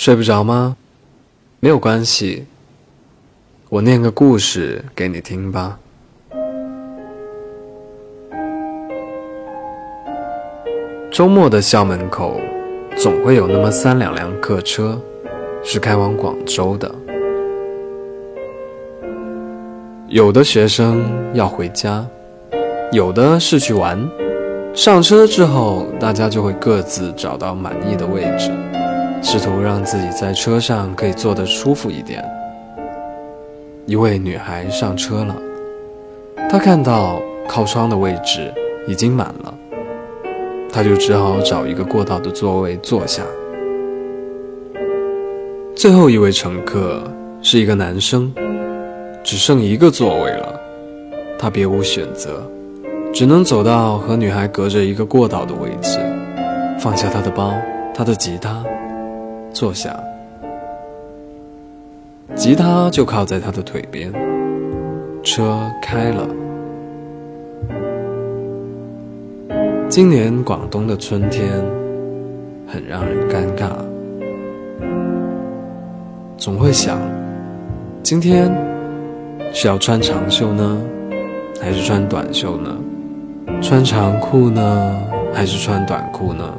睡不着吗？没有关系，我念个故事给你听吧。周末的校门口，总会有那么三两辆客车，是开往广州的。有的学生要回家，有的是去玩。上车之后，大家就会各自找到满意的位置。试图让自己在车上可以坐得舒服一点。一位女孩上车了，她看到靠窗的位置已经满了，她就只好找一个过道的座位坐下。最后一位乘客是一个男生，只剩一个座位了，他别无选择，只能走到和女孩隔着一个过道的位置，放下他的包，他的吉他。坐下，吉他就靠在他的腿边。车开了。今年广东的春天很让人尴尬，总会想，今天是要穿长袖呢，还是穿短袖呢？穿长裤呢，还是穿短裤呢？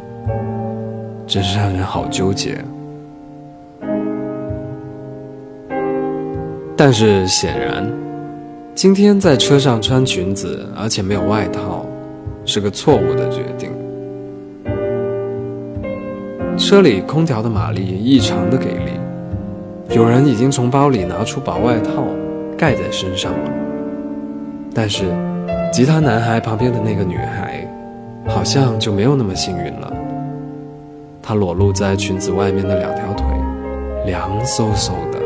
真是让人好纠结。但是显然，今天在车上穿裙子，而且没有外套，是个错误的决定。车里空调的马力异常的给力，有人已经从包里拿出薄外套盖在身上了。但是，吉他男孩旁边的那个女孩，好像就没有那么幸运了。她裸露在裙子外面的两条腿，凉飕飕的。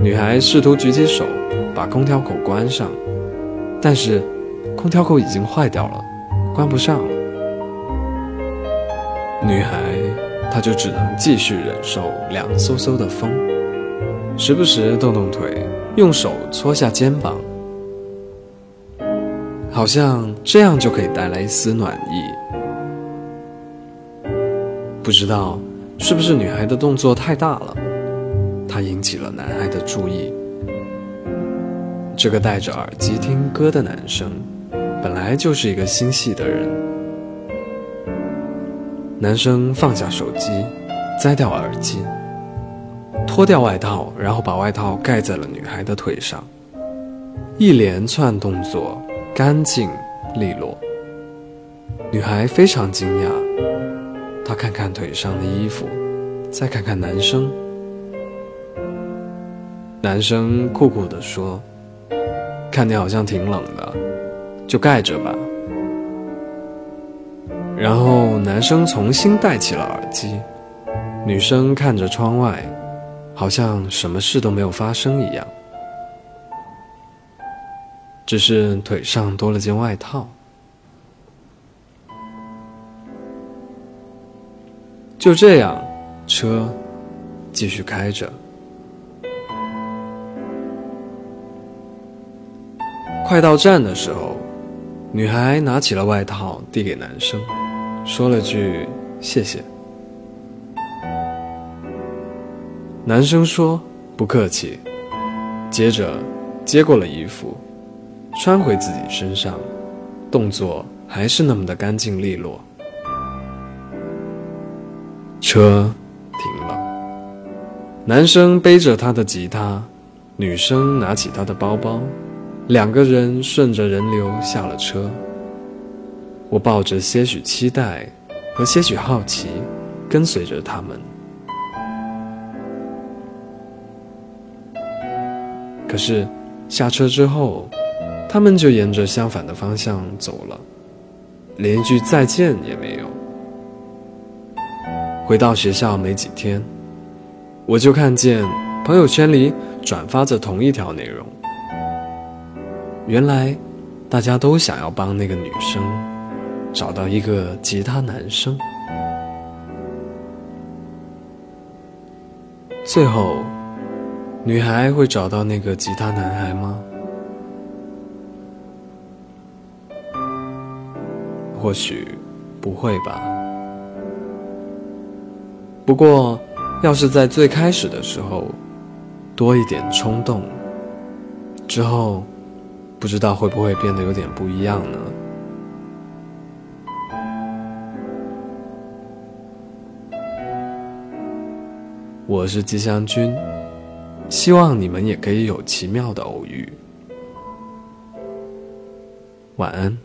女孩试图举起手把空调口关上，但是空调口已经坏掉了，关不上了。女孩她就只能继续忍受凉飕飕的风，时不时动动腿，用手搓下肩膀，好像这样就可以带来一丝暖意。不知道是不是女孩的动作太大了。他引起了男孩的注意。这个戴着耳机听歌的男生，本来就是一个心细的人。男生放下手机，摘掉耳机，脱掉外套，然后把外套盖在了女孩的腿上。一连串动作，干净利落。女孩非常惊讶，她看看腿上的衣服，再看看男生。男生酷酷地说：“看你好像挺冷的，就盖着吧。”然后男生重新戴起了耳机，女生看着窗外，好像什么事都没有发生一样，只是腿上多了件外套。就这样，车继续开着。快到站的时候，女孩拿起了外套递给男生，说了句“谢谢”。男生说“不客气”，接着接过了衣服，穿回自己身上，动作还是那么的干净利落。车停了，男生背着他的吉他，女生拿起他的包包。两个人顺着人流下了车，我抱着些许期待和些许好奇，跟随着他们。可是下车之后，他们就沿着相反的方向走了，连一句再见也没有。回到学校没几天，我就看见朋友圈里转发着同一条内容。原来，大家都想要帮那个女生找到一个吉他男生。最后，女孩会找到那个吉他男孩吗？或许不会吧。不过，要是在最开始的时候多一点冲动，之后不知道会不会变得有点不一样呢？我是吉祥君，希望你们也可以有奇妙的偶遇。晚安。